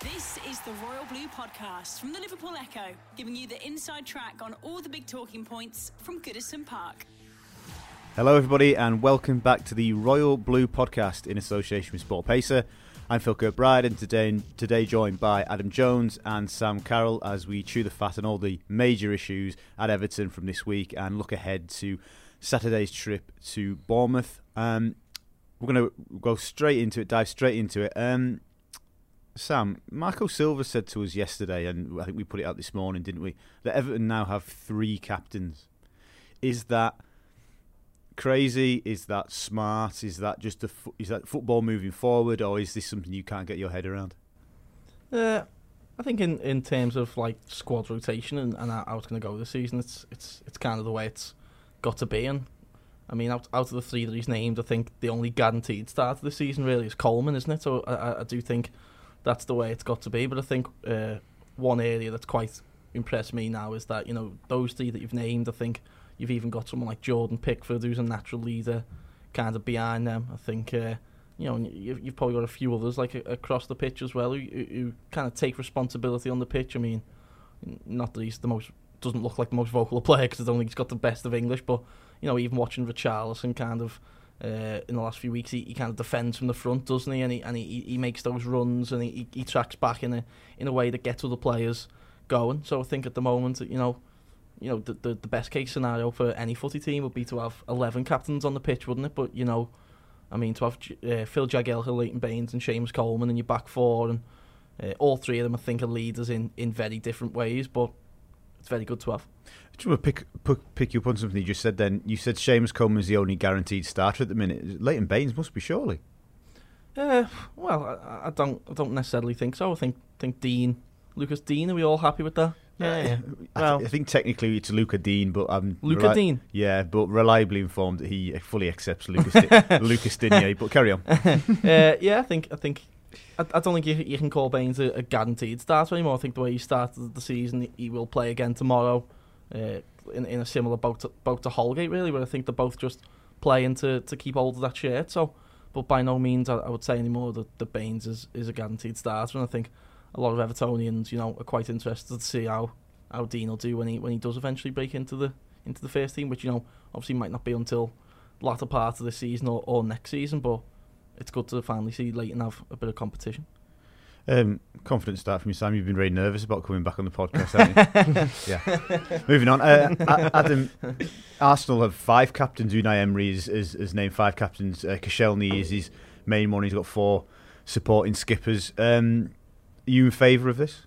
This is the Royal Blue Podcast from the Liverpool Echo, giving you the inside track on all the big talking points from Goodison Park. Hello, everybody, and welcome back to the Royal Blue Podcast in association with SportPesa. I'm Phil Kirkbride, and today, today joined by Adam Jones and Sam Carroll as we chew the fat on all the major issues at Everton from this week and look ahead to Saturday's trip to Bournemouth. Um, we're going to go straight into it, dive straight into it. Um, Sam, Marco Silva said to us yesterday, and I think we put it out this morning, didn't we? That Everton now have three captains. Is that crazy? Is that smart? Is that just a is that football moving forward, or is this something you can't get your head around? Uh, I think in, in terms of like squad rotation and, and how it's going to go this season, it's it's it's kind of the way it's got to be. And I mean, out out of the three that he's named, I think the only guaranteed start of the season really is Coleman, isn't it? So I- I do think that's the way it's got to be. But I think uh, one area that's quite impressed me now is that you know those three that you've named. I think you've even got someone like Jordan Pickford, who's a natural leader, kind of behind them. I think. Uh, you know, you've, you've probably got a few others like across the pitch as well who, who kind of take responsibility on the pitch. I mean, not that he's the most doesn't look like the most vocal player because I don't think he's got the best of English, but you know, even watching Richarlison kind of uh, in the last few weeks, he, he kind of defends from the front, doesn't he? And he and he, he makes those runs and he, he tracks back in a in a way that gets other players going. So I think at the moment, you know, you know, the, the the best case scenario for any footy team would be to have eleven captains on the pitch, wouldn't it? But you know, I mean, to have uh, Phil Jagielka, Leighton Baines, and James Coleman in your back four, and uh, all three of them, I think, are leaders in, in very different ways. But it's very good to have. Do you want to pick, pick pick you up on something you just said? Then you said Seamus Coleman's the only guaranteed starter at the minute. Leighton Baines must be surely. Uh, well, I, I don't I don't necessarily think so. I think think Dean, Lucas Dean. Are we all happy with that? Yeah, yeah. I, Well- th- I think technically it's Luca Dean, but I'm Luca reli- Dean. Yeah, but reliably informed that he fully accepts Lucas Di- Lucas Digne. But carry on. uh, yeah, I think I think I, I don't think you, you can call Baines a, a guaranteed starter anymore. I think the way he started the season, he will play again tomorrow, uh, in in a similar boat to, boat to Holgate really, where I think they're both just playing to, to keep hold of that shirt. So, but by no means I, I would say anymore that, that Baines is, is a guaranteed starter, and I think a lot of Evertonians, you know, are quite interested to see how how Dean will do when he when he does eventually break into the into the first team, which you know obviously might not be until latter part of the season or, or next season, but it's good to finally see Leighton have a bit of competition. Um, confident start from you, Sam. You've been very nervous about coming back on the podcast, haven't you? yeah. Moving on. Uh, Adam, Arsenal have five captains. Unai Emery is, is, is named five captains. Uh, Koscielny is his main one. He's got four supporting skippers. Um, are you in favour of this?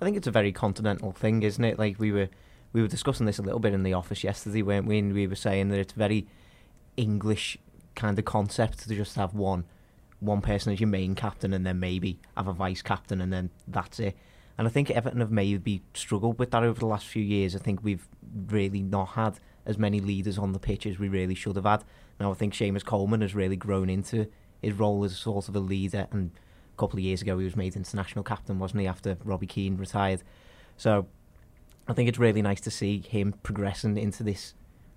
I think it's a very continental thing, isn't it? Like we were we were discussing this a little bit in the office yesterday, weren't we? And we were saying that it's very English kind of concept to just have one one person as your main captain and then maybe have a vice captain and then that's it. And I think Everton have maybe struggled with that over the last few years. I think we've really not had as many leaders on the pitch as we really should have had. Now I think Seamus Coleman has really grown into his role as a sort of a leader and a couple of years ago he was made international captain, wasn't he, after Robbie Keane retired. So I think it's really nice to see him progressing into this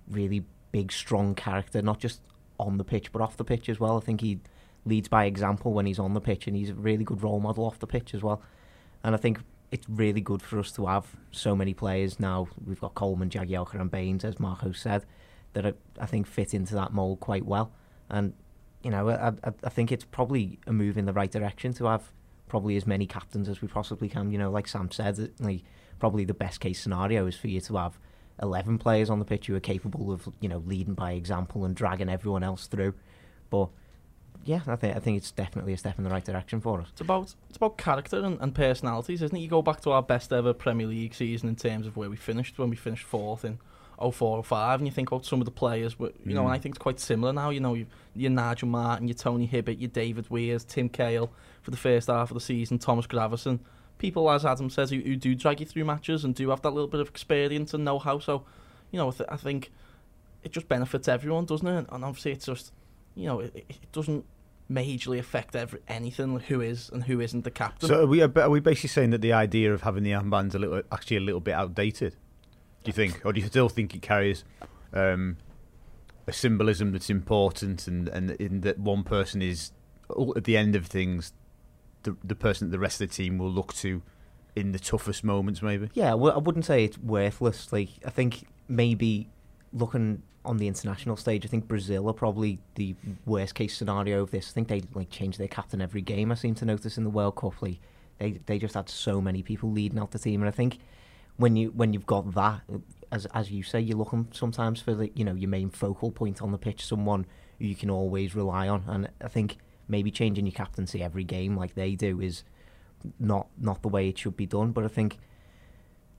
really big, strong character, not just on the pitch but off the pitch as well. I think he leads by example when he's on the pitch, and he's a really good role model off the pitch as well. And I think it's really good for us to have so many players now. We've got Coleman, Jagielka, and Baines, as Marco said, that are, I think fit into that mould quite well. And you know, I, I, think it's probably a move in the right direction to have probably as many captains as we possibly can. You know, like Sam said, probably the best case scenario is for you to have 11 players on the pitch who are capable of, you know, leading by example and dragging everyone else through. But yeah, I think I think it's definitely a step in the right direction for us. It's about it's about character and, and personalities, isn't it? You go back to our best ever Premier League season in terms of where we finished when we finished fourth in 04, 05, and you think about some of the players, were- you know, and I Mm. think it's quite similar now. You know, you've, your Nigel Martyn, your Tony Hibbert, your David Weir, Tim Cahill for the first half of the season, Thomas Gravesen. People, as Adam says, who, who do drag you through matches and do have that little bit of experience and know-how. So, you know, I, th- I think it just benefits everyone, doesn't it? And obviously, it's just, you know, it, it doesn't majorly affect every, anything like who is and who isn't the captain. So are we are we basically saying that the idea of having the armbands a little actually a little bit outdated? Do you think, or do you still think it carries um, a symbolism that's important, and and in that one person is at the end of things, the the person that the rest of the team will look to in the toughest moments, maybe. Yeah, well, I wouldn't say it's worthless. Like I think maybe looking on the international stage, I think Brazil are probably the worst case scenario of this. I think they like change their captain every game. I seem to notice in the World Cup, like they they just had so many people leading out the team, and I think when you when you've got that, as as you say, you're looking sometimes for the you know your main focal point on the pitch, someone who you can always rely on, and I think maybe changing your captaincy every game like they do is not not the way it should be done. But I think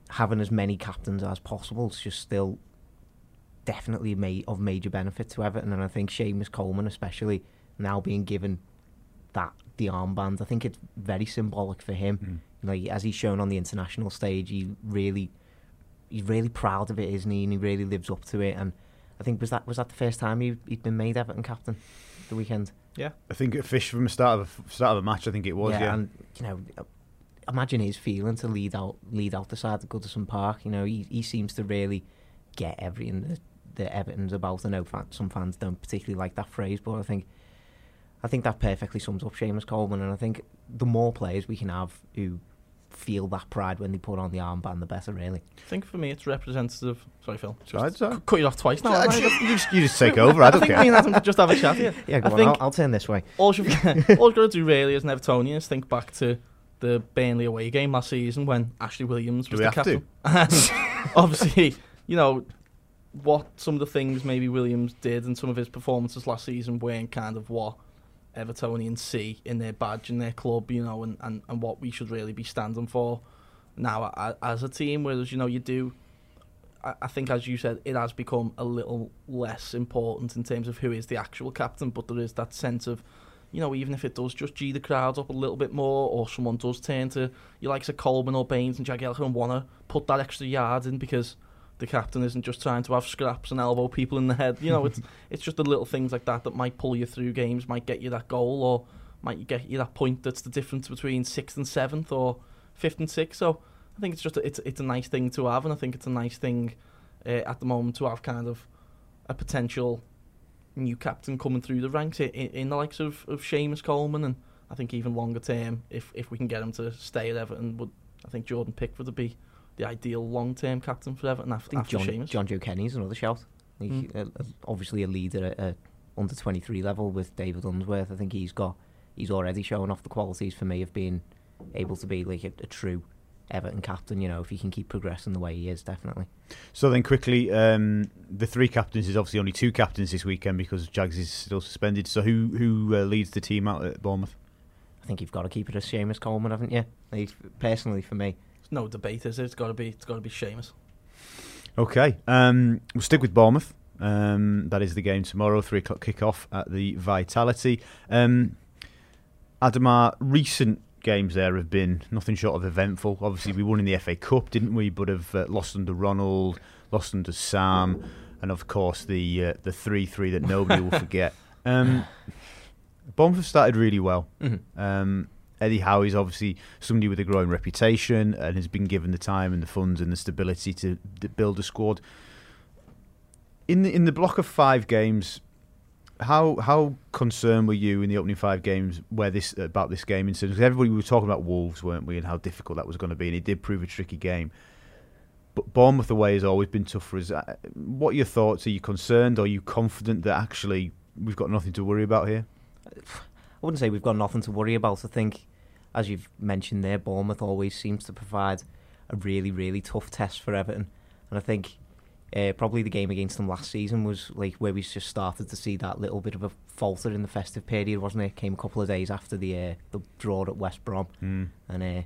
having as many captains as possible is just still definitely ma- of major benefit to Everton. And I think Seamus Coleman, especially now being given that the armband, I think it's very symbolic for him. Like as he's shown on the international stage, he really he's really proud of it, isn't he? And he really lives up to it. And I think was that was that the first time he, he'd been made Everton captain the weekend. Yeah, I think a fish from the start of a, start of a match. I think it was. Yeah, and you know, uh, imagine his feeling to lead out lead out the side of Goodison Park. You know, he he seems to really get everything that, that Everton's about. I know fan, some fans don't particularly like that phrase, but I think I think that perfectly sums up Seamus Coleman. And I think the more players we can have who feel that pride when they put on the armband, the better. Really. I think for me, it's representative. Sorry, Phil. Just Right, sorry. cut you off twice now. I- haven't I? you, just, you just take over. I don't think me care. and Adam could just have a chat here. Yeah, I go on. think- I'll, I'll turn this way. all you've, all you've got to do really as an Evertonian is think back to the Burnley away game last season when Ashley Williams Do was we the have to? captain. And obviously, you know, what some of the things maybe Williams did and some of his performances last season weren't kind of what Evertonians see in their badge and their club, you know, and, and, and what we should really be standing for now as a team. Whereas, you know, you do I think, as you said, it has become a little less important in terms of who is the actual captain, but there is that sense of, you know, even if it does just G the crowd up a little bit more, or someone does turn to you likes a Coleman or Baines and Jagielka and want to put that extra yard in because the captain isn't just trying to have scraps and elbow people in the head. You know, it's it's just the little things like that that might pull you through games, might get you that goal, or might get you that point that's the difference between sixth and seventh or fifth and sixth. So I think it's just a, it's it's a nice thing to have, and I think it's a nice thing uh, at the moment to have kind of a potential new captain coming through the ranks in, in the likes of, of Seamus Coleman, and I think even longer term, if if we can get him to stay at Everton, would I think Jordan Pickford would be the ideal long term captain for Everton I after, think after John, Seamus. Jonjoe Kenny's another shout. Like, Mm. uh, uh, obviously a leader at, at under 23 level with David Unsworth. I think he's got he's already shown off the qualities for me of being able to be like a, a true Everton captain. You know, if he can keep progressing the way he is, definitely. So then, quickly, um, the three captains is obviously only two captains this weekend because Jags is still suspended. So who who uh, leads the team out at Bournemouth? I think you've got to keep it as Seamus Coleman, haven't you? Like, personally, for me, There's no debate, is it? It's got to be it's got to be Seamus. Okay, um, we'll stick with Bournemouth. Um, that is the game tomorrow, three o'clock kick-off at the Vitality. Um, Adam, our recent games there have been nothing short of eventful. Obviously, we won in the FA Cup, didn't we? But have uh, lost under Ronald, lost under Sam, and of course the uh, the three three that nobody will forget. Um, Bournemouth started really well. Um, Eddie Howe is obviously somebody with a growing reputation and has been given the time and the funds and the stability to build a squad. In the in the block of five games, how how concerned were you in the opening five games where this about this game? In terms, because everybody we were talking about Wolves, weren't we, and how difficult that was going to be, and it did prove a tricky game. But Bournemouth away has always been tough for us. Uh, What are your thoughts? Are you concerned? Are you confident that actually we've got nothing to worry about here? I wouldn't say we've got nothing to worry about. I think, as you've mentioned there, Bournemouth always seems to provide a really, really tough test for Everton. And I think uh, probably the game against them last season was like where we just started to see that little bit of a falter in the festive period, wasn't it? Came a couple of days after the uh, the draw at West Brom, Hmm. and uh,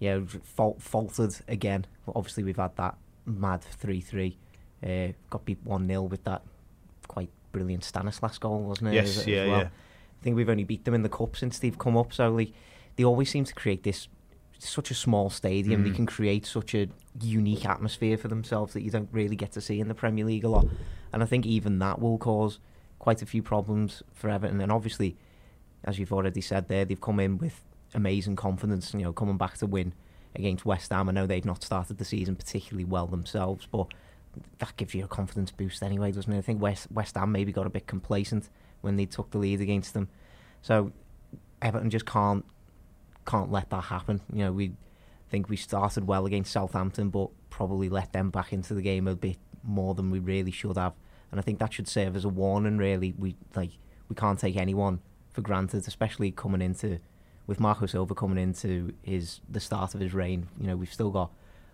yeah, fal- faltered again. Obviously, we've had that mad three three Uh, got beat 1 0 with that quite brilliant Stanislas goal, wasn't it? Yes, as, yeah, well. yeah. I think we've only beat them in the cup since they've come up. So like, they always seem to create this such a small stadium. They Mm. can create such a unique atmosphere for themselves that you don't really get to see in the Premier League a lot. And I think even that will cause quite a few problems for Everton. And obviously, as you've already said there, they've come in with amazing confidence. You know, coming back to win against West Ham. I know they've not started the season particularly well themselves, but that gives you a confidence boost anyway, doesn't it? I think West West Ham maybe got a bit complacent when they took the lead against them. So Everton just can't can't let that happen. You know, we think we started well against Southampton, but probably let them back into the game a bit more than we really should have. And I think that should serve as a warning. Really, we like we can't take anyone for granted, especially coming into with Marco Silva coming into his the start of his reign. You know, we've still got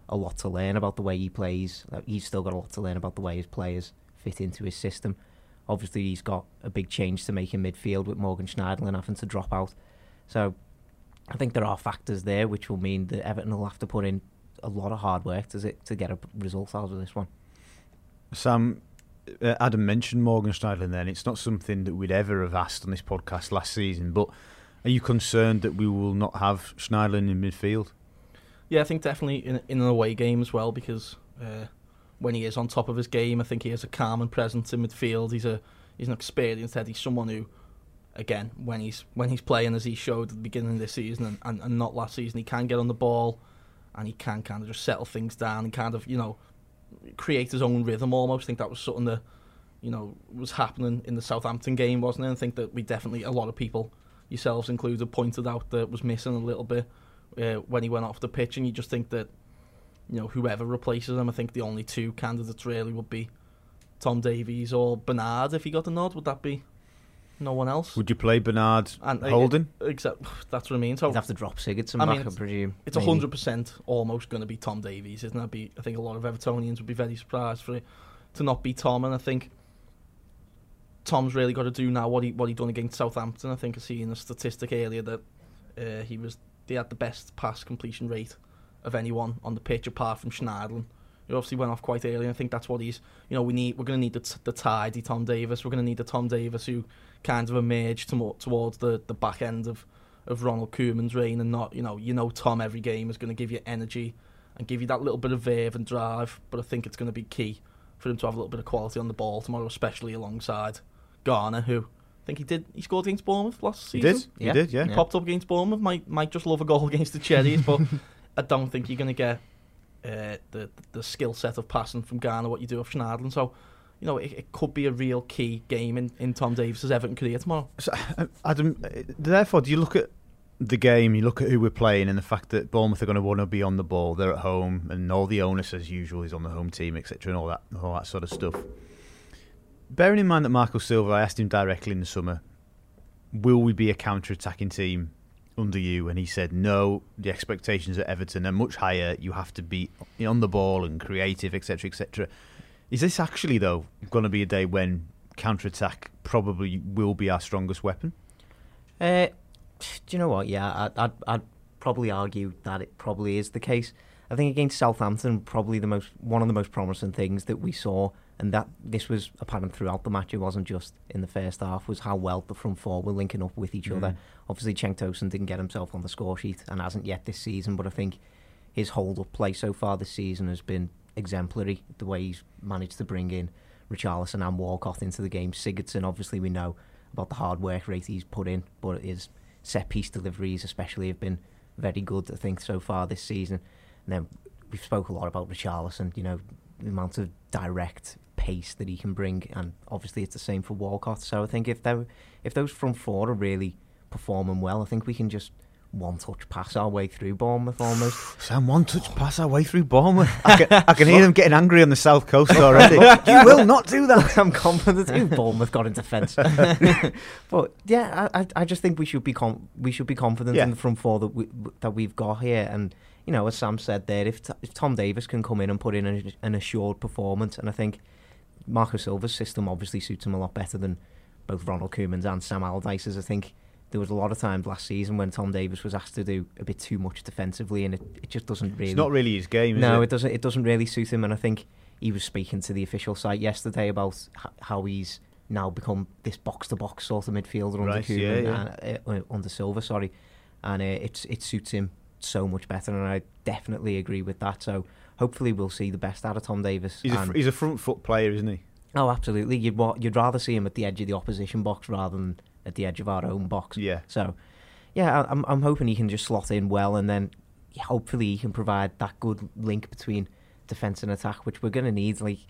a lot to learn about the way he plays. He's still got a lot to learn about the way his players fit into his system. Obviously, he's got a big change to make in midfield with Morgan Schneiderlin having to drop out. So I think there are factors there which will mean that Everton will have to put in a lot of hard work to to get a result out of this one. Sam, uh, Adam mentioned Morgan Schneiderlin then. It's not something that we'd ever have asked on this podcast last season, but are you concerned that we will not have Schneiderlin in midfield? Yeah, I think definitely in, in an away game as well because uh, when he is on top of his game, I think he has a calm and presence in midfield. He's a he's an experienced head. He's someone who, again, when he's when he's playing as he showed at the beginning of this season and, and, and not last season, he can get on the ball and he can kind of just settle things down and kind of you know create his own rhythm almost. I think that was something that you know was happening in the Southampton game, wasn't it? I think that we definitely a lot of people, yourselves included, pointed out that was missing a little bit uh, when he went off the pitch, and you just think that you know whoever replaces him, I think the only two candidates really would be Tom Davies or Bernard. If he got the nod, would that be no one else? Would you play Bernard And, uh, Holden? Except that's what I mean. So You'd have to drop Sigurdsson I mean, back, I it's- presume. it's hundred percent almost going to be Tom Davies, isn't it? Be I think a lot of Evertonians would be very surprised for it to not be Tom, and I think Tom's really got to do now what he what he done against Southampton. I think I seen a statistic earlier that uh, he was they had the best pass completion rate of anyone on the pitch apart from Schneiderlin. He obviously went off quite early. and I think that's what he's. You know, we need. We're going to need the, t- the tidy Tom Davies. We're going to need the Tom Davies who kind of emerged to, towards the, the back end of, of Ronald Koeman's reign, and not. You know, you know, Tom every game is going to give you energy and give you that little bit of verve and drive. But I think it's going to be key for him to have a little bit of quality on the ball tomorrow, especially alongside Gana, who I think he did. He scored against Bournemouth last He season. did. He did. Yeah. He popped up against Bournemouth. Might might just love a goal against the Cherries, but I don't think you're going to get uh, the the skill set of passing from Gana what you do of Schneiderlin. So, you know, it, it could be a real key game in, in Tom Davies's Everton career tomorrow. So, uh, Adam, uh, therefore, do you look at the game, you look at who we're playing, and the fact that Bournemouth are going to want to be on the ball, they're at home, and all the onus, as usual, is on the home team, etc., and all that, all that sort of stuff. Bearing in mind that Marco Silva, I asked him directly in the summer, will we be a counter-attacking team under you? And he said, no. The expectations at Everton are much higher. You have to be on the ball and creative, etc., etc. Is this actually though going to be a day when counter-attack probably will be our strongest weapon? Uh, do you know what? Yeah, I'd, I'd, I'd probably argue that it probably is the case. I think against Southampton, probably the most one of the most promising things that we saw, and that this was apparent throughout the match. It wasn't just in the first half. Was how well the front four were linking up with each other. Mm. Obviously, Cenk Tosun didn't get himself on the score sheet and hasn't yet this season, but I think his hold up play so far this season has been exemplary. The way he's managed to bring in Richarlison and Walcott into the game. Sigurdsson, obviously, we know about the hard work rate he's put in, but his set piece deliveries, especially, have been very good. I think so far this season. And then we've spoke a lot about Richarlison. You know, the amount of direct pace that he can bring, and obviously it's the same for Walcott. So I think if if those front four are really performing well, I think we can just one touch pass our way through Bournemouth almost. Sam, one touch pass our way through Bournemouth. I can, I can hear them getting angry on the south coast already. you will not do that. I'm confident Bournemouth got into fence. but yeah, I, I I just think we should be com- we should be confident Yeah. in the front four that we that we've got here. And you know, as Sam said there, if T- if Tom Davies can come in and put in an, an assured performance, and I think Marco Silva's system obviously suits him a lot better than both Ronald Koeman's and Sam Allardyce's. I think there was a lot of times last season when Tom Davies was asked to do a bit too much defensively, and it, it just doesn't really It's not really his game, is no, it? it doesn't. It doesn't really suit him, and I think he was speaking to the official site yesterday about how he's now become this box to box sort of midfielder under Right, Koeman yeah, and, uh, uh, under Silva, sorry, and uh, it's it suits him so much better, and I definitely agree with that. So hopefully we'll see the best out of Tom Davies. He's a, fr- he's a front foot player, isn't he? oh, absolutely. You'd you'd rather see him at the edge of the opposition box rather than at the edge of our own box. Yeah. So, yeah, I'm I'm hoping he can just slot in well, and then hopefully he can provide that good link between defence and attack, which we're going to need. Like,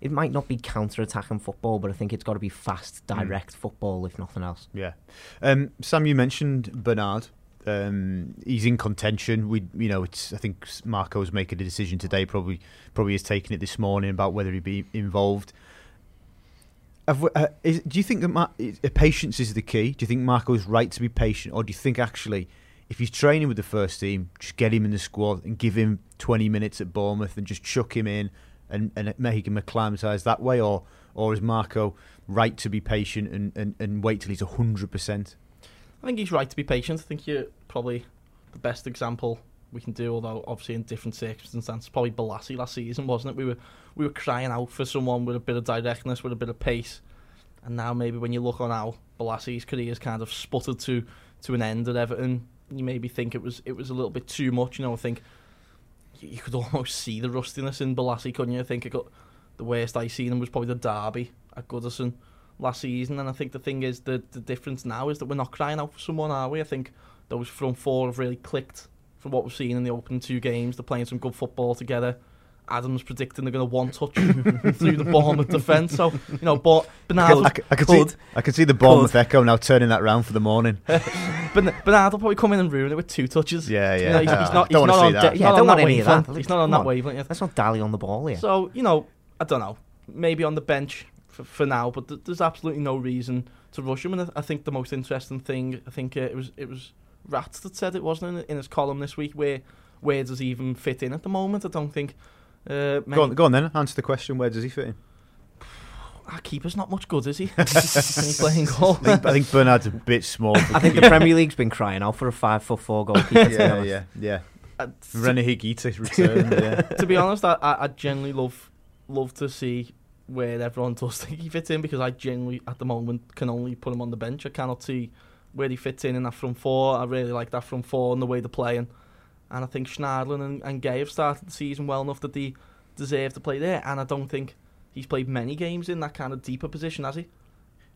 it might not be counter-attacking football, but I think it's got to be fast, Mm. direct football, if nothing else. Yeah. Um, Sam, you mentioned Bernard. Um, he's in contention. We, you know, it's. I think Marco's making a decision today. Probably, probably is taking it this morning about whether he'd be involved. Have uh, is, do you think that is- uh, patience is the key? Do you think Marco's right to be patient, or do you think actually, if he's training with the first team, just get him in the squad and give him 20 minutes at Bournemouth and just chuck him in and, and make him acclimatise that way, or or is Marco right to be patient and, and, and wait till he's 100%? I think he's right to be patient. I think you're probably the best example we can do, although obviously in different circumstances. Probably Bolasie last season, wasn't it? We were we were crying out for someone with a bit of directness, with a bit of pace, and now maybe when you look on how Bolasie's career's kind of sputtered to to an end at Everton, you maybe think it was it was a little bit too much. You know, I think you, could almost see the rustiness in Bolasie, couldn't you? I think it got the worst I seen him was probably the derby at Goodison last season, and I think the thing is the the difference now is that we're not crying out for someone, are we? I think those front four have really clicked from what we've seen in the opening two games. They're playing some good football together. Adams predicting they're going to one touch through the Bournemouth defence. So you know, but Bernardo I, c- I could, could. see, I could see the Bournemouth Echo now turning that round for the morning. Bern- Bernardo will probably come in and ruin it with two touches. Yeah, You yeah. know, he's, he's not. He's don't not want on. to see de- that. he's Yeah, not don't want any of that. He's not on Come that on. wavelength. yet. Let's not dally on the ball here. So you know, I don't know. Maybe on the bench for, for now, but th- there's absolutely no reason to rush him. And I, I think the most interesting thing, I think uh, it was it was Rats that said it wasn't in, in his column this week. Where where does he even fit in at the moment? I don't think. Uh, Go on, go on then. Answer the question. Where does he fit in? Our keeper's not much good, is he? Can he play goal? I think, I think Bernard's a bit small. I think the Premier League's been crying out for a five foot four goalkeeper. yeah, yeah, yeah. Uh, to, Rene Higuita's return. yeah. to be honest, I, I, I genuinely love love to see where everyone does think he fits in because I genuinely, at the moment, can only put him on the bench. I cannot see where he fits in in that front four. I really like that front four and the way they're playing. And I think Schneiderlin and, and Gueye have started the season well enough that they deserve to play there. And I don't think he's played many games in that kind of deeper position, has he?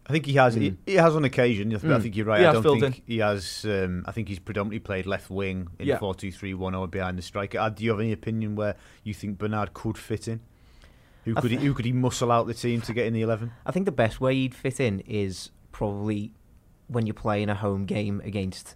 I think he has. He, Mm. he has on occasion. I Mm. think you're right. He I has don't filled think he has. Um, I think he's predominantly played left wing in Yeah. four two three one or behind the striker. Uh, do you have any opinion where you think Bernard could fit in? Who I could he, who could he muscle out the team to get in the eleven? I think the best way he'd fit in is probably when you're playing a home game against,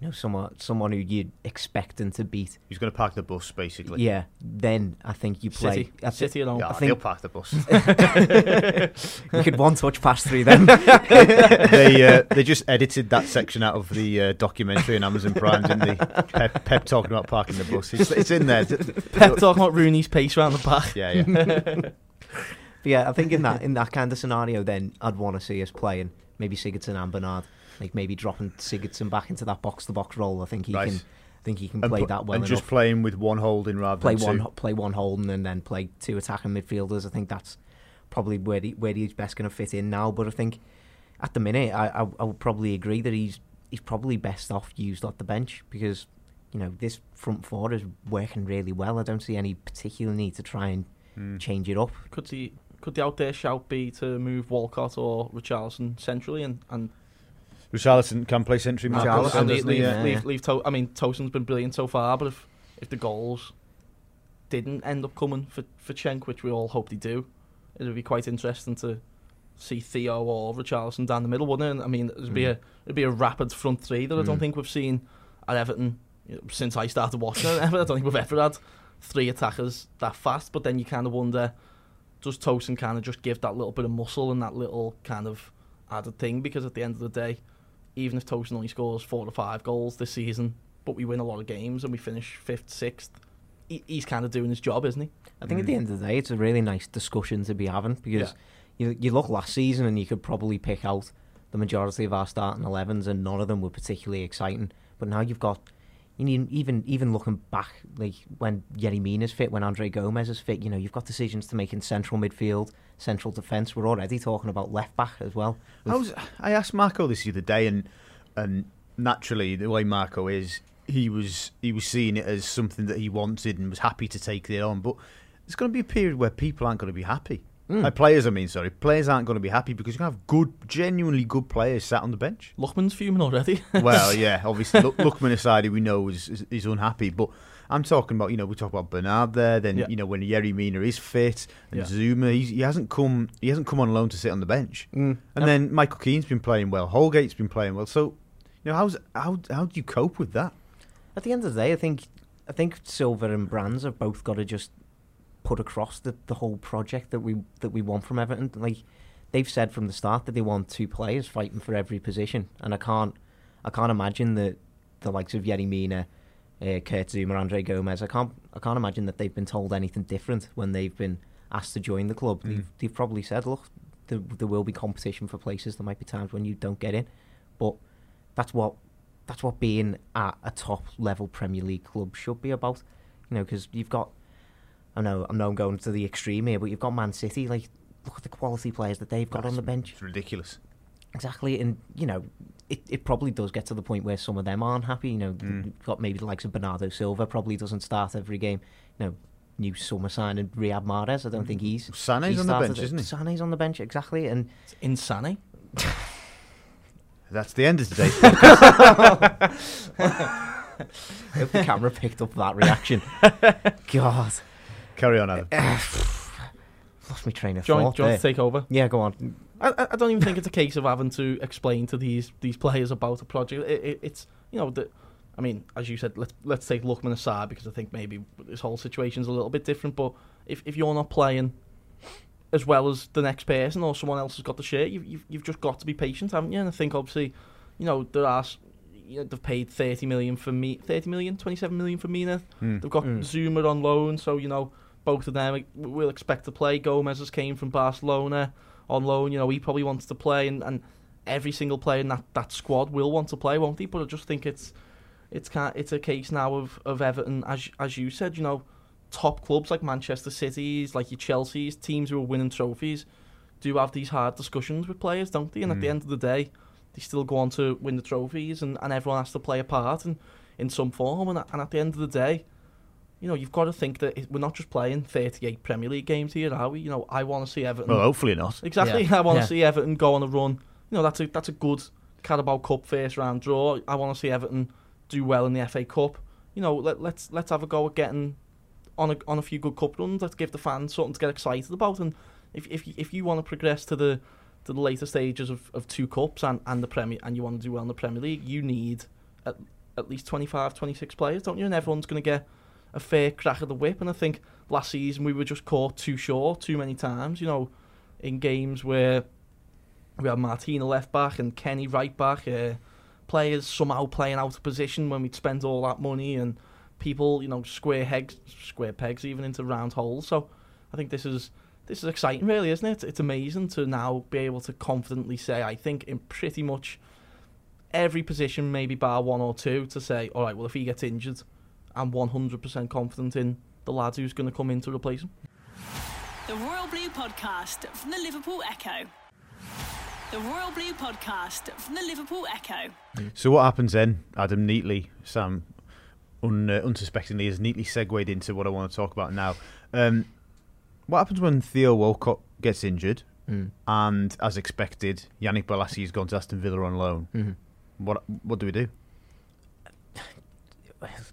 you know, someone someone who you'd expecting to beat. He's going to park the bus basically. Yeah, then I think you play. City, I thi- City at home. Yeah, I think- he'll park the bus. you could one touch pass through them. they uh, they just edited that section out of the uh, documentary on Amazon Prime, didn't they? Pep, Pep talking about parking the bus. It's, it's in there. Pep talking about Rooney's pace around the back. Yeah, yeah. But yeah, I think in that in that kind of scenario, then I'd want to see us playing maybe Sigurdsson and Bernard, like maybe dropping Sigurdsson back into that box to box role. I think he Right. can. I think he can play pl- that well and enough. just playing with one holding rather play than one two. play one holding and then play two attacking midfielders. I think that's probably where he, where he's best going to fit in now. But I think at the minute, I, I I would probably agree that he's he's probably best off used at the bench because you know this front four is working really well. I don't see any particular need to try and Mm. change it up. Could he? Could the out there shout be to move Walcott or Richarlison centrally and, and Richarlison can play century Richarlison, and leave, leave, Yeah. leave, leave to- I mean, Tosun's been brilliant so far, but if if the goals didn't end up coming for for Cenk, which we all hope they do, it would be quite interesting to see Theo or Richarlison down the middle, wouldn't it? And, I mean, it'd be Mm. a it'd be a rapid front three that I don't Mm. think we've seen at Everton you know, since I started watching it. I don't think we've ever had three attackers that fast. But then you kind of wonder, does Tosun kind of just give that little bit of muscle and that little kind of added thing? Because at the end of the day, even if Tosun only scores four or five goals this season, but we win a lot of games and we finish fifth, sixth, he, he's kind of doing his job, isn't he? I think at the Mm. end of the day, it's a really nice discussion to be having because you you look last season and you could probably pick out the majority of our starting 11s and none of them were particularly exciting. But now you've got you need, even even looking back, like when Yerry Mina's fit, when Andre Gomes is fit, you know, you've got decisions to make in central midfield, central defence. We're already talking about left back as well. I was I asked Marco this the other day, and and naturally the way Marco is, he was he was seeing it as something that he wanted and was happy to take it on. But there's going to be a period where people aren't going to be happy. Mm. Like players, I mean, sorry, players aren't going to be happy because you can have good, genuinely good players sat on the bench. Lookman's fuming already. well, yeah, obviously, Look, Lookman aside, we know is, is is unhappy, but I'm talking about, you know, we talk about Bernard there. Then, Yeah. you know, when Yerry Mina is fit and Yeah. Zouma, he's, he hasn't come, he hasn't come on loan to sit on the bench. Mm. And then Michael Keane's been playing well. Holgate's been playing well. So, you know, how's how how do you cope with that? At the end of the day, I think I think Silva and Brands have both got to just put across the, the whole project that we that we want from Everton. Like they've said from the start that they want two players fighting for every position, and I can't I can't imagine that the likes of Yerry Mina, uh, Kurt Zouma, Andre Gomes. I can't I can't imagine that they've been told anything different when they've been asked to join the club. Mm. They've, they've probably said, look, there, there will be competition for places. There might be times when you don't get in, but that's what that's what being at a top level Premier League club should be about. You know, because you've got I know I know I'm going to the extreme here, but you've got Man City. Like, look at the quality players that they've got on the bench. It's ridiculous. Exactly, and you know, it, it probably does get to the point where some of them aren't happy. You know, Mm. you've got maybe the likes of Bernardo Silva probably doesn't start every game. You know, new summer signing Riyad Mahrez. I don't think he's Sane's he's on the bench, it. isn't he? Sane's on the bench exactly, and It's insane. That's the end of today's podcast. I hope the camera picked up that reaction. God, Carry on, Adam. lost my train of Do you, want, thought do you want there. to take over? Yeah, go on. I, I- I don't even think it's a case of having to explain to these these players about a project. It, it, it's you know the, I mean, as you said, let's let's take Lookman aside because I think maybe this whole situation's a little bit different. But if if you're not playing as well as the next person or someone else has got the shirt, you've you've, you've just got to be patient, haven't you? And I think obviously, you know, there are. s- You know, they've paid 30 million for me, 30 million, 27 million for Mina. Hmm. They've got Mm. Zouma on loan, so you know both of them will expect to play. Gomes has came from Barcelona on loan. You know he probably wants to play, and, and every single player in that, that squad will want to play, won't he? But I just think it's it's kind it's a case now of, of Everton, as as you said, you know, top clubs like Manchester City's, like your Chelsea's, teams who are winning trophies, do have these hard discussions with players, don't they? And at the Mm. end of the day, they still go on to win the trophies, and, and everyone has to play a part in, in some form. And, and at the end of the day, you know, you've got to think that we're not just playing 38 Premier League games here, are we? You know, I want to see Everton. Well, hopefully not. Exactly. Yeah. I want to Yeah. see Everton go on a run. You know, that's a that's a good Carabao Cup first round draw. I want to see Everton do well in the FA Cup. You know, let, let's let's have a go at getting on a on a few good cup runs. Let's give the fans something to get excited about. And if if you, if you want to progress to the to the later stages of, of two cups and, and the Premier and you want to do well in the Premier League, you need at, at least 25, 26 players, don't you? And everyone's going to get a fair crack of the whip. And I think last season we were just caught too short too many times. You know, in games where we had Martina left back and Kenny right back, uh, players somehow playing out of position when we'd spend all that money and people, you know, square pegs, square pegs even into round holes. So I think this is this is exciting, really, isn't it? It's amazing to now be able to confidently say, I think in pretty much every position, maybe bar one or two, to say, all right, well, if he gets injured, I'm 100% confident in the lad who's going to come in to replace him. The Royal Blue Podcast from the Liverpool Echo. The Royal Blue Podcast from the Liverpool Echo. So what happens then? Adam neatly, Sam, un, uh, unsuspectingly, has neatly segued into what I want to talk about now. Um, what happens when Theo Walcott gets injured, Mm. and as expected, Yannick Bolasie has gone to Aston Villa on loan? Mhm. What what do we do?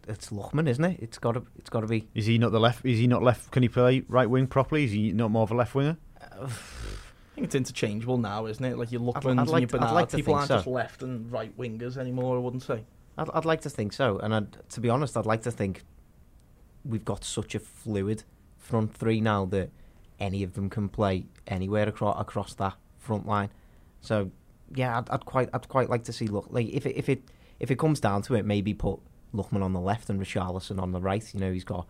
It's Lookman, isn't it? It's got to. It's got to be. Is he not the left? Is he not left? Can he play right wing properly? Is he not more of a left winger? I think it's interchangeable now, isn't it? Like your I'd- I'd like and to- your I'd Bernard. like People aren't so. just left and right wingers anymore, I wouldn't say. I'd, I'd like to think so, and I'd, to be honest, I'd like to think we've got such a fluid front three now that any of them can play anywhere across across that front line. So yeah, I'd, I'd quite I'd quite like to see look like if it if it if it comes down to it, maybe put Lookman on the left and Richarlison on the right. You know, he's got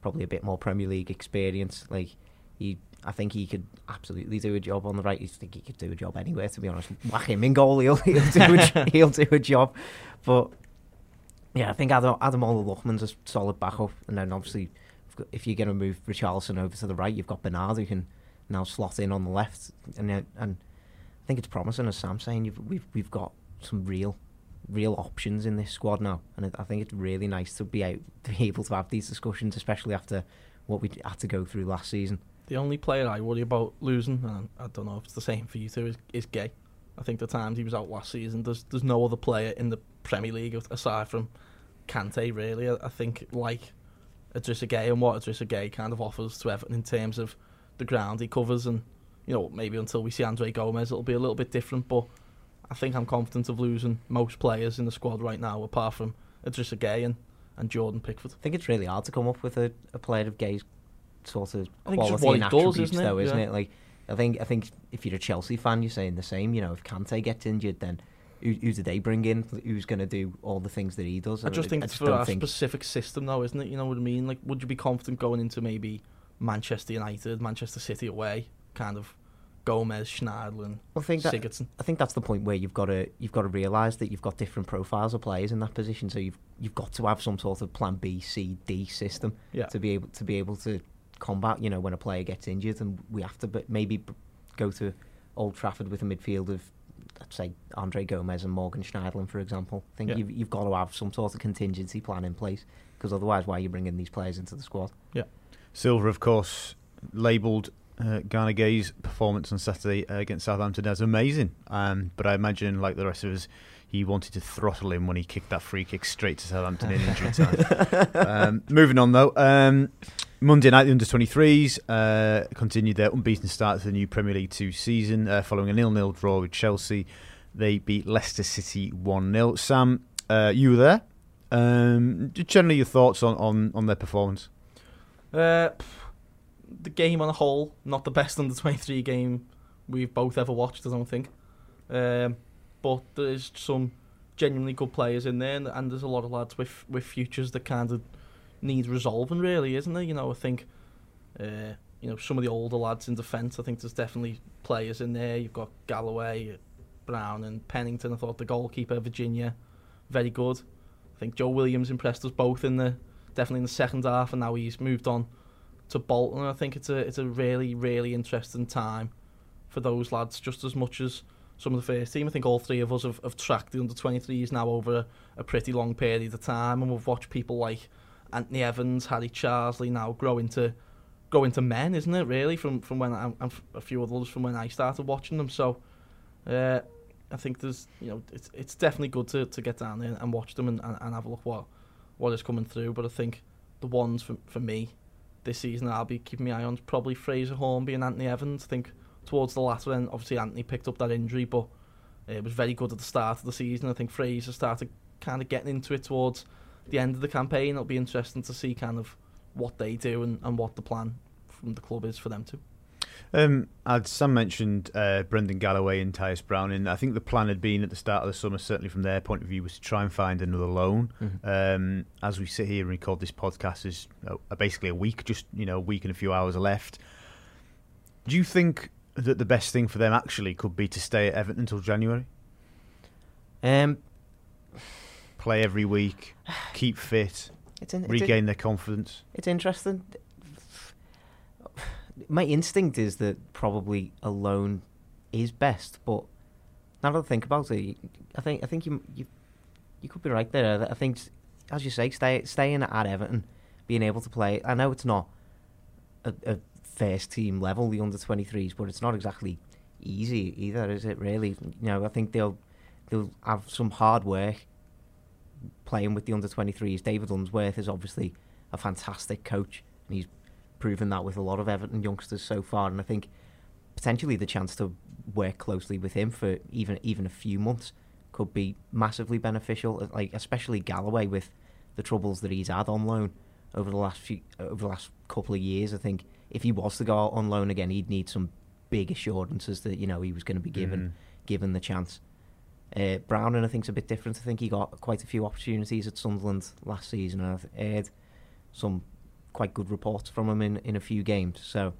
probably a bit more Premier League experience. Like he, I think he could absolutely do a job on the right. I think he could do a job anywhere. To be honest, whack him in goal, he'll he'll do a, he'll do a job. But Yeah, I think Adam, Ademola Lookman's a solid backup, and then obviously if you're going to move Richarlison over to the right, you've got Bernard who can now slot in on the left, and and I think it's promising as Sam's saying. You've, we've we've got some real real options in this squad now, and I think it's really nice to be out to be able to have these discussions, especially after what we had to go through last season. The only player I worry about losing, and I don't know if it's the same for you two, is, is Gueye. I think the times he was out last season, there's there's no other player in the Premier League aside from Kante. Really, I, I think like Idrissa Gueye and what Idrissa Gueye kind of offers to Everton in terms of the ground he covers, and you know maybe until we see Andre Gomes, it'll be a little bit different. But I think I'm confident of losing most players in the squad right now, apart from Idrissa Gueye and, and Jordan Pickford. I think it's really hard to come up with a, a player of Gueye's sort of quality and attributes, does, isn't though, isn't yeah. it? Like I think I think if you're a Chelsea fan, you're saying the same. You know, if Kante gets injured, then who, who do they bring in? Who's going to do all the things that he does? I just think I just it's for a think... specific system, though, isn't it? You know what I mean? Like, would you be confident going into maybe Manchester United, Manchester City away, kind of Gomes, Schneiderlin, I think that, Sigurdsson. I think that's the point where you've got to you've got to realise that you've got different profiles of players in that position. So you've you've got to have some sort of plan B, C, D system yeah. to be able to be able to combat. You know, when a player gets injured, and we have to but maybe go to Old Trafford with a midfield of let's say Andre Gomes and Morgan Schneiderlin, for example. I think yeah. you've, you've got to have some sort of contingency plan in place because otherwise, why are you bringing these players into the squad? Yeah. Silva, of course, labelled uh, Gana Gueye's performance on Saturday uh, against Southampton as amazing. Um, but I imagine, like the rest of us, he wanted to throttle him when he kicked that free kick straight to Southampton in injury time. um, moving on, though. Um, Monday night, the under 23s uh, continued their unbeaten start to the new Premier League 2 season uh, following a nil nil draw with Chelsea. They beat Leicester City 1 0. Sam, uh, you were there. Um, generally, your thoughts on, on, on their performance? Uh, the game on a whole, not the best under 23 game we've both ever watched, I don't think. Um, but there's some genuinely good players in there, and, and there's a lot of lads with, with futures that kind of needs resolving, really, isn't there? You know, I think, uh, you know, some of the older lads in defence, I think there's definitely players in there. You've got Galloway, Brown, and Pennington. I thought the goalkeeper, Virginia, very good. I think Joe Williams impressed us both in the definitely in the second half, and now he's moved on to Bolton. I think it's a it's a really really interesting time for those lads, just as much as some of the first team. I think all three of us have, have tracked the under 23s now over a, a pretty long period of time, and we've watched people like Anthony Evans, Harry Charsley now grow into grow into men, isn't it? Really, from from when I, and a few others from when I started watching them. So, uh, I think there's you know it's it's definitely good to, to get down there and watch them and, and, and have a look what what is coming through. But I think the ones for for me this season I'll be keeping my eye on probably Fraser Hornby and Anthony Evans. I think towards the latter end, obviously Anthony picked up that injury, but it was very good at the start of the season. I think Fraser started kind of getting into it towards the end of the campaign. It'll be interesting to see kind of what they do and, and what the plan from the club is for them too. Um, as Sam mentioned, uh, Brendan Galloway and Tyus Brown, and I think the plan had been at the start of the summer, certainly from their point of view, was to try and find another loan. Mm-hmm. Um, as we sit here and record this podcast, is uh, basically a week, just you know, a week and a few hours left. Do you think that the best thing for them actually could be to stay at Everton until January? Um, play every week, keep fit, it's in, regain in, their confidence. It's interesting. My instinct is that probably a loan is best, but now that I think about it, I think I think you you you could be right there. I think, as you say, stay staying at Everton, being able to play. I know it's not a, a first team level, the under twenty threes, but it's not exactly easy either, is it? Really, you know, I think they'll they'll have some hard work playing with the under 23s. David Unsworth is obviously a fantastic coach, and he's proven that with a lot of Everton youngsters so far. And I think potentially the chance to work closely with him for even even a few months could be massively beneficial. Like especially Galloway with the troubles that he's had on loan over the last few over the last couple of years. I think if he was to go out on loan again, he'd need some big assurances that you know he was going to be given mm. given the chance. Uh, Brown, and I think, is a bit different. I think he got quite a few opportunities at Sunderland last season, and I've heard some quite good reports from him in, in a few games. So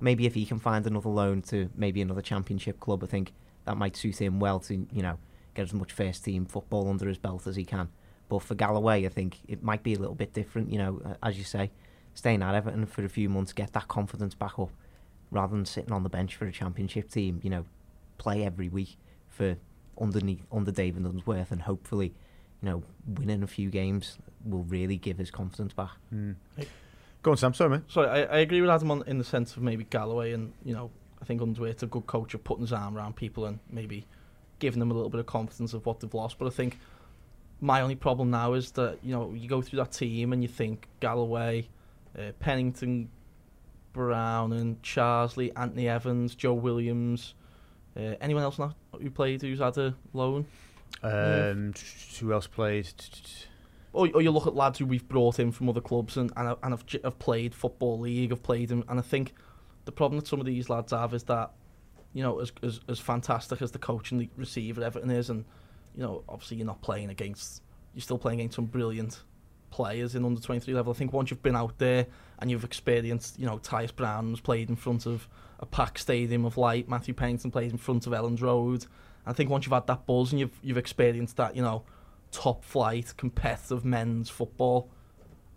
maybe if he can find another loan to maybe another championship club, I think that might suit him well to, you know, get as much first team football under his belt as he can. But for Galloway, I think it might be a little bit different. You know, as you say, staying at Everton for a few months, get that confidence back up, rather than sitting on the bench for a Championship team. You know, play every week for underneath under David Unsworth, and hopefully, you know, winning a few games will really give his confidence back. Mm. Go on, Sam. Sorry, mate. Sorry, I, I agree with Adam on, in the sense of maybe Galloway and you know I think Unsworth's a good coach of putting his arm around people and maybe giving them a little bit of confidence of what they've lost. But I think my only problem now is that you know you go through that team and you think Galloway, uh, Pennington, Brown, and Charsley, Anthony Evans, Joe Williams. Uh, anyone else now who played who's had a loan? Um, Who else played? Or, or you look at lads who we've brought in from other clubs and and, and have, have played football league, have played them, and I think the problem that some of these lads have is that you know as as, as fantastic as the coach and the receiver Everton is, and you know obviously you're not playing against you're still playing against some brilliant players in under 23 level. I think once you've been out there and you've experienced, you know, Tyias Brown was played in front of a packed stadium of light, Matthew Pennington played in front of Elland Road. I think once you've had that buzz and you've you've experienced that, you know, top flight competitive men's football,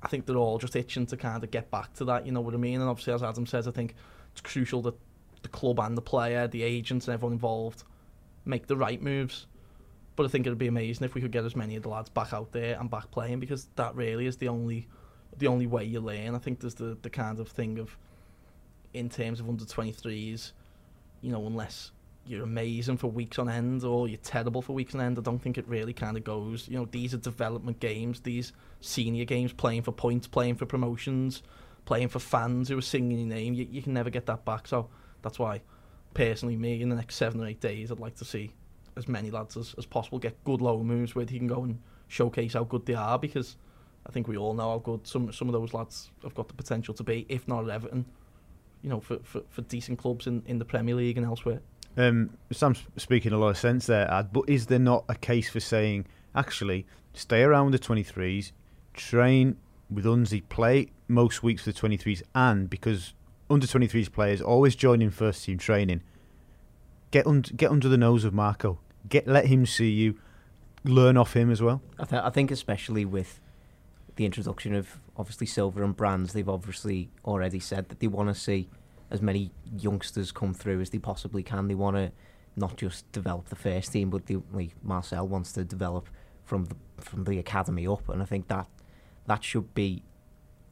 I think they're all just itching to kind of get back to that. You know what I mean? And obviously, as Adam says, I think it's crucial that the club and the player, the agents, and everyone involved make the right moves. But I think it'd be amazing if we could get as many of the lads back out there and back playing because that really is the only the only way you learn. I think there's the, the kind of thing of in terms of under 23s, you know, unless you're amazing for weeks on end or you're terrible for weeks on end, I don't think it really kind of goes. You know, these are development games, these senior games, playing for points, playing for promotions, playing for fans who are singing your name. You, you can never get that back. So that's why, personally, me in the next seven or eight days, I'd like to see as many lads as, as possible get good low moves where he can go and showcase how good they are because I think we all know how good some some of those lads have got the potential to be, if not at Everton, you know, for, for, for decent clubs in, in the Premier League and elsewhere. Um, Sam's speaking a lot of sense there, Ad, but is there not a case for saying, actually, stay around the 23s, train with Unzi, play most weeks for the 23s, and because under 23s players always join in first team training, get, un- get under the nose of Marco, get let him see you, learn off him as well. I, th- I think especially with the introduction of obviously Silva and Brands, they've obviously already said that they want to see as many youngsters come through as they possibly can. They want to not just develop the first team, but like Marcel wants to develop from the from the academy up, and I think that that should be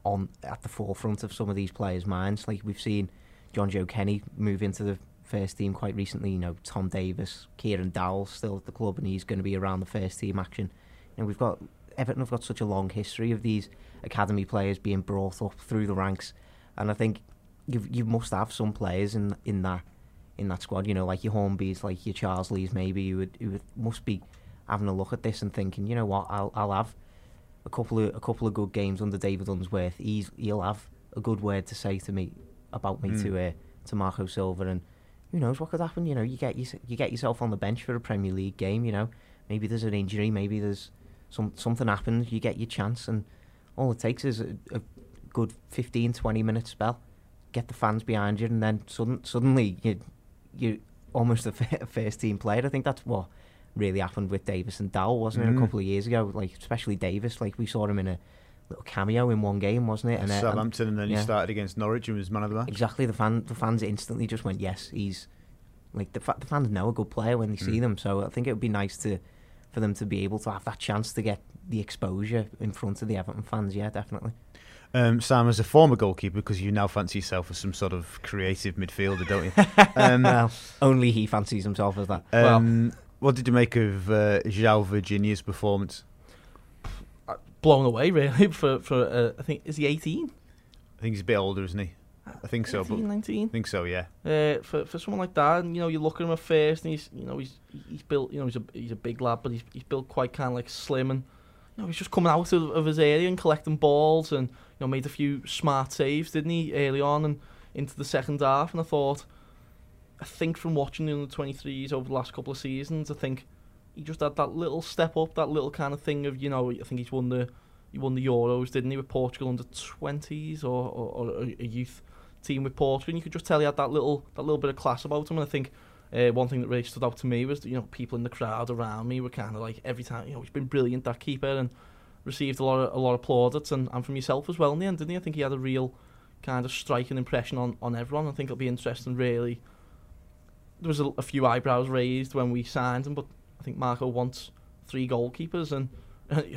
on at the forefront of some of these players' minds. Like we've seen Jonjoe Kenny move into the first team quite recently. You know, Tom Davies, Kieran Dowell still at the club, and he's going to be around the first team action. And we've got Everton have got such a long history of these academy players being brought up through the ranks, and I think you you must have some players in in that in that squad. You know, like your Hornbys, like your Charsley's, maybe who would, who would must be having a look at this and thinking, you know what, I'll I'll have a couple of a couple of good games under David Unsworth. He's he'll have a good word to say to me about me Mm. to uh, to Marco Silva, and who knows what could happen. You know, you get you, you get yourself on the bench for a Premier League game. You know, maybe there's an injury, maybe there's some something happens. You get your chance, and all it takes is a, a good 15, 20 minute spell. Get the fans behind you, and then sudden, suddenly you you almost a first team player. I think that's what really happened with Davies and Dowell, wasn't it? Mm. A couple of years ago, like especially Davies, like we saw him in a little cameo in one game, wasn't it? uh, And, Southampton, and then he started against Norwich and was man of the match. exactly the fan, the fans instantly just went, yes, he's like the fa- the fans know a good player when they see Mm. them. So I think it would be nice to for them to be able to have that chance to get the exposure in front of the Everton fans. Yeah, definitely. Um, Sam, as a former goalkeeper, because you now fancy yourself as some sort of creative midfielder, don't you? Um, well, only he fancies himself as that. um, what did you make of uh, João Virginia's performance? Blown away, really, for, for uh, I think, is he 18? I think he's a bit older, isn't he? I think so, but 18, I 19? think so, yeah. Uh, for for someone like that, and you know, you look at him at first, and he's you know he's he's built, you know, he's a he's a big lad, but he's he's built quite kind of like slim, and you know, he's just coming out of, of his area and collecting balls, and you know, made a few smart saves, didn't he, early on and into the second half, and I thought, I think from watching the under twenty threes over the last couple of seasons, I think he just had that little step up, that little kind of thing of you know, I think he's won the he won the Euros, didn't he, with Portugal under twenties or, or, or a, a youth team with Portugal, and you could just tell he had that little that little bit of class about him. And I think Uh, one thing that really stood out to me was that, you know people in the crowd around me were kind of like every time you know he's been brilliant that keeper and received a lot of a lot of plaudits and, and from yourself as well in the end didn't he? I think he had a real kind of striking impression on, on everyone. I think it'll be interesting really. There was a, a few eyebrows raised when we signed him but I think Marco wants three goalkeepers and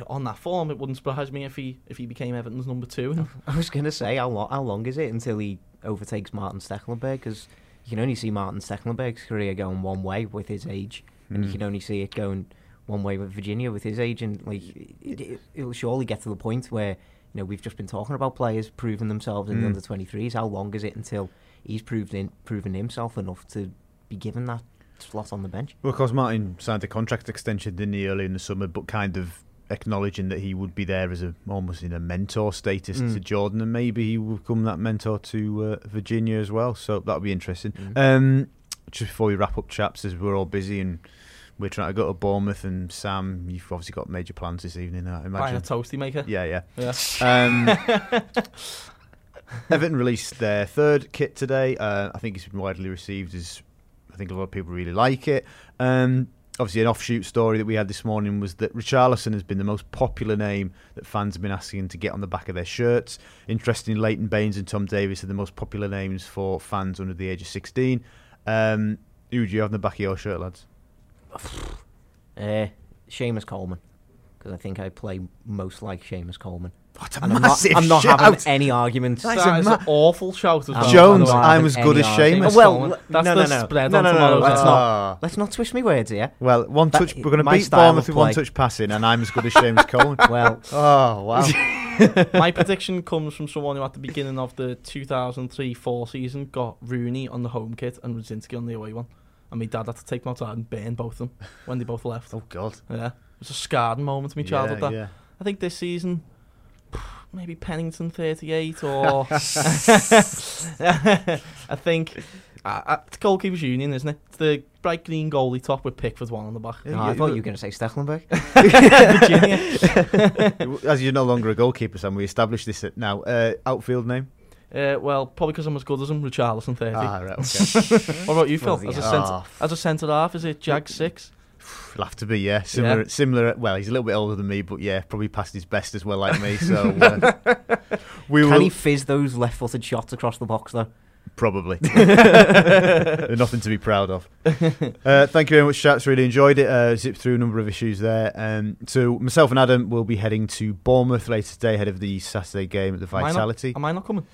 on that form it wouldn't surprise me if he if he became Everton's number two. I was going to say how long how long is it until he overtakes Maarten Stekelenburg because you can only see Maarten Stekelenburg's career going one way with his age, and you Mm. can only see it going one way with Virginia with his agent. like it, it'll surely get to the point where you know we've just been talking about players proving themselves in the Mm. under twenty threes. How long is it until he's proved in, proven himself enough to be given that slot on the bench? Well, of course, Maarten signed a contract extension, didn't he, early in the summer, but kind of acknowledging that he would be there as a almost in a mentor status Mm. to Jordan, and maybe he will become that mentor to uh, Virginia as well. So that'll be interesting. Mm. Um, just before we wrap up, chaps, as we're all busy and we're trying to go to Bournemouth, and Sam, you've obviously got major plans this evening, I imagine buying a toasty maker Yeah, yeah. yeah Um, Everton released their third kit today. Uh, I think it's been widely received as I think a lot of people really like it. Um, obviously, an offshoot story that we had this morning was that Richarlison has been the most popular name that fans have been asking to get on the back of their shirts. Interestingly, Leighton Baines and Tom Davies are the most popular names for fans under the age of 16. Um, who do you have on the back of your shirt, lads? Uh, Seamus Coleman, because I think I play most like Seamus Coleman. What a And I'm not, I'm not having any arguments. Nice. that It's is a an awful shout as well, Jones, by the. I'm as good as Seamus. Well, that's no, the no, no. spread No, on no, no, tomorrow's let's ad. not-. Let's not twist me words here. Well, one That- touch. We're going to beat style Bournemouth with one touch passing, and I'm as good as Seamus Coleman. Well, Oh wow! My prediction comes from someone who, at the beginning of the 2003-4 season, got Rooney on the home kit and Radzinski on the away one. And my dad had to take them outside and burn both of them when they both left. oh god! Yeah, it was a scarring moment in my childhood. yeah, that. yeah. I think this season, maybe Pennington 38 or I think uh, uh, it's goalkeepers union, isn't it? It's the bright green goalie top with Pickford one on the back. no, I thought you were going to say Stekelenburg. Virginia. As you're no longer a goalkeeper, Sam, we established this at now. Uh, outfield name? Uh, well, probably because I'm as good as him, Richarlison 30. Ah, right. Okay. what about you, Phil? As a, centre, as a centre half, is it Jag 6? It'll have to be yeah. Similar, Yeah. similar. Well, he's a little bit older than me, but yeah, probably past his best as well, like me. So uh, we Can will he fizz those left-footed shots across the box though? probably. Nothing to be proud of. Uh, thank you very much, chats. Really enjoyed it. Uh, zipped through a number of issues there. Um, so myself and Adam will be heading to Bournemouth later today, ahead of the Saturday game at the Am I not- Vitality. Am I not coming?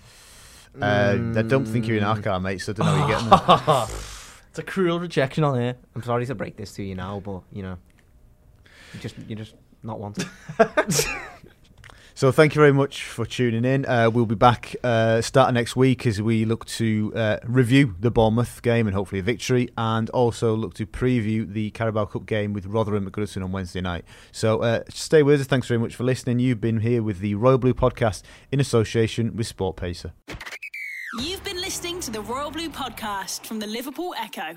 Uh, I don't think you're in our car, mate. So I don't know how you're getting there. it's a cruel rejection on here. I'm sorry to break this to you now, but you know, you just you just not wanted. So thank you very much for tuning in. Uh, we'll be back uh, starting next week as we look to uh, review the Bournemouth game and hopefully a victory, and also look to preview the Carabao Cup game with Rotherham at Goodison on Wednesday night. So uh, stay with us. Thanks very much for listening. You've been here with the Royal Blue Podcast in association with SportPesa. You've been listening to the Royal Blue podcast from the Liverpool Echo.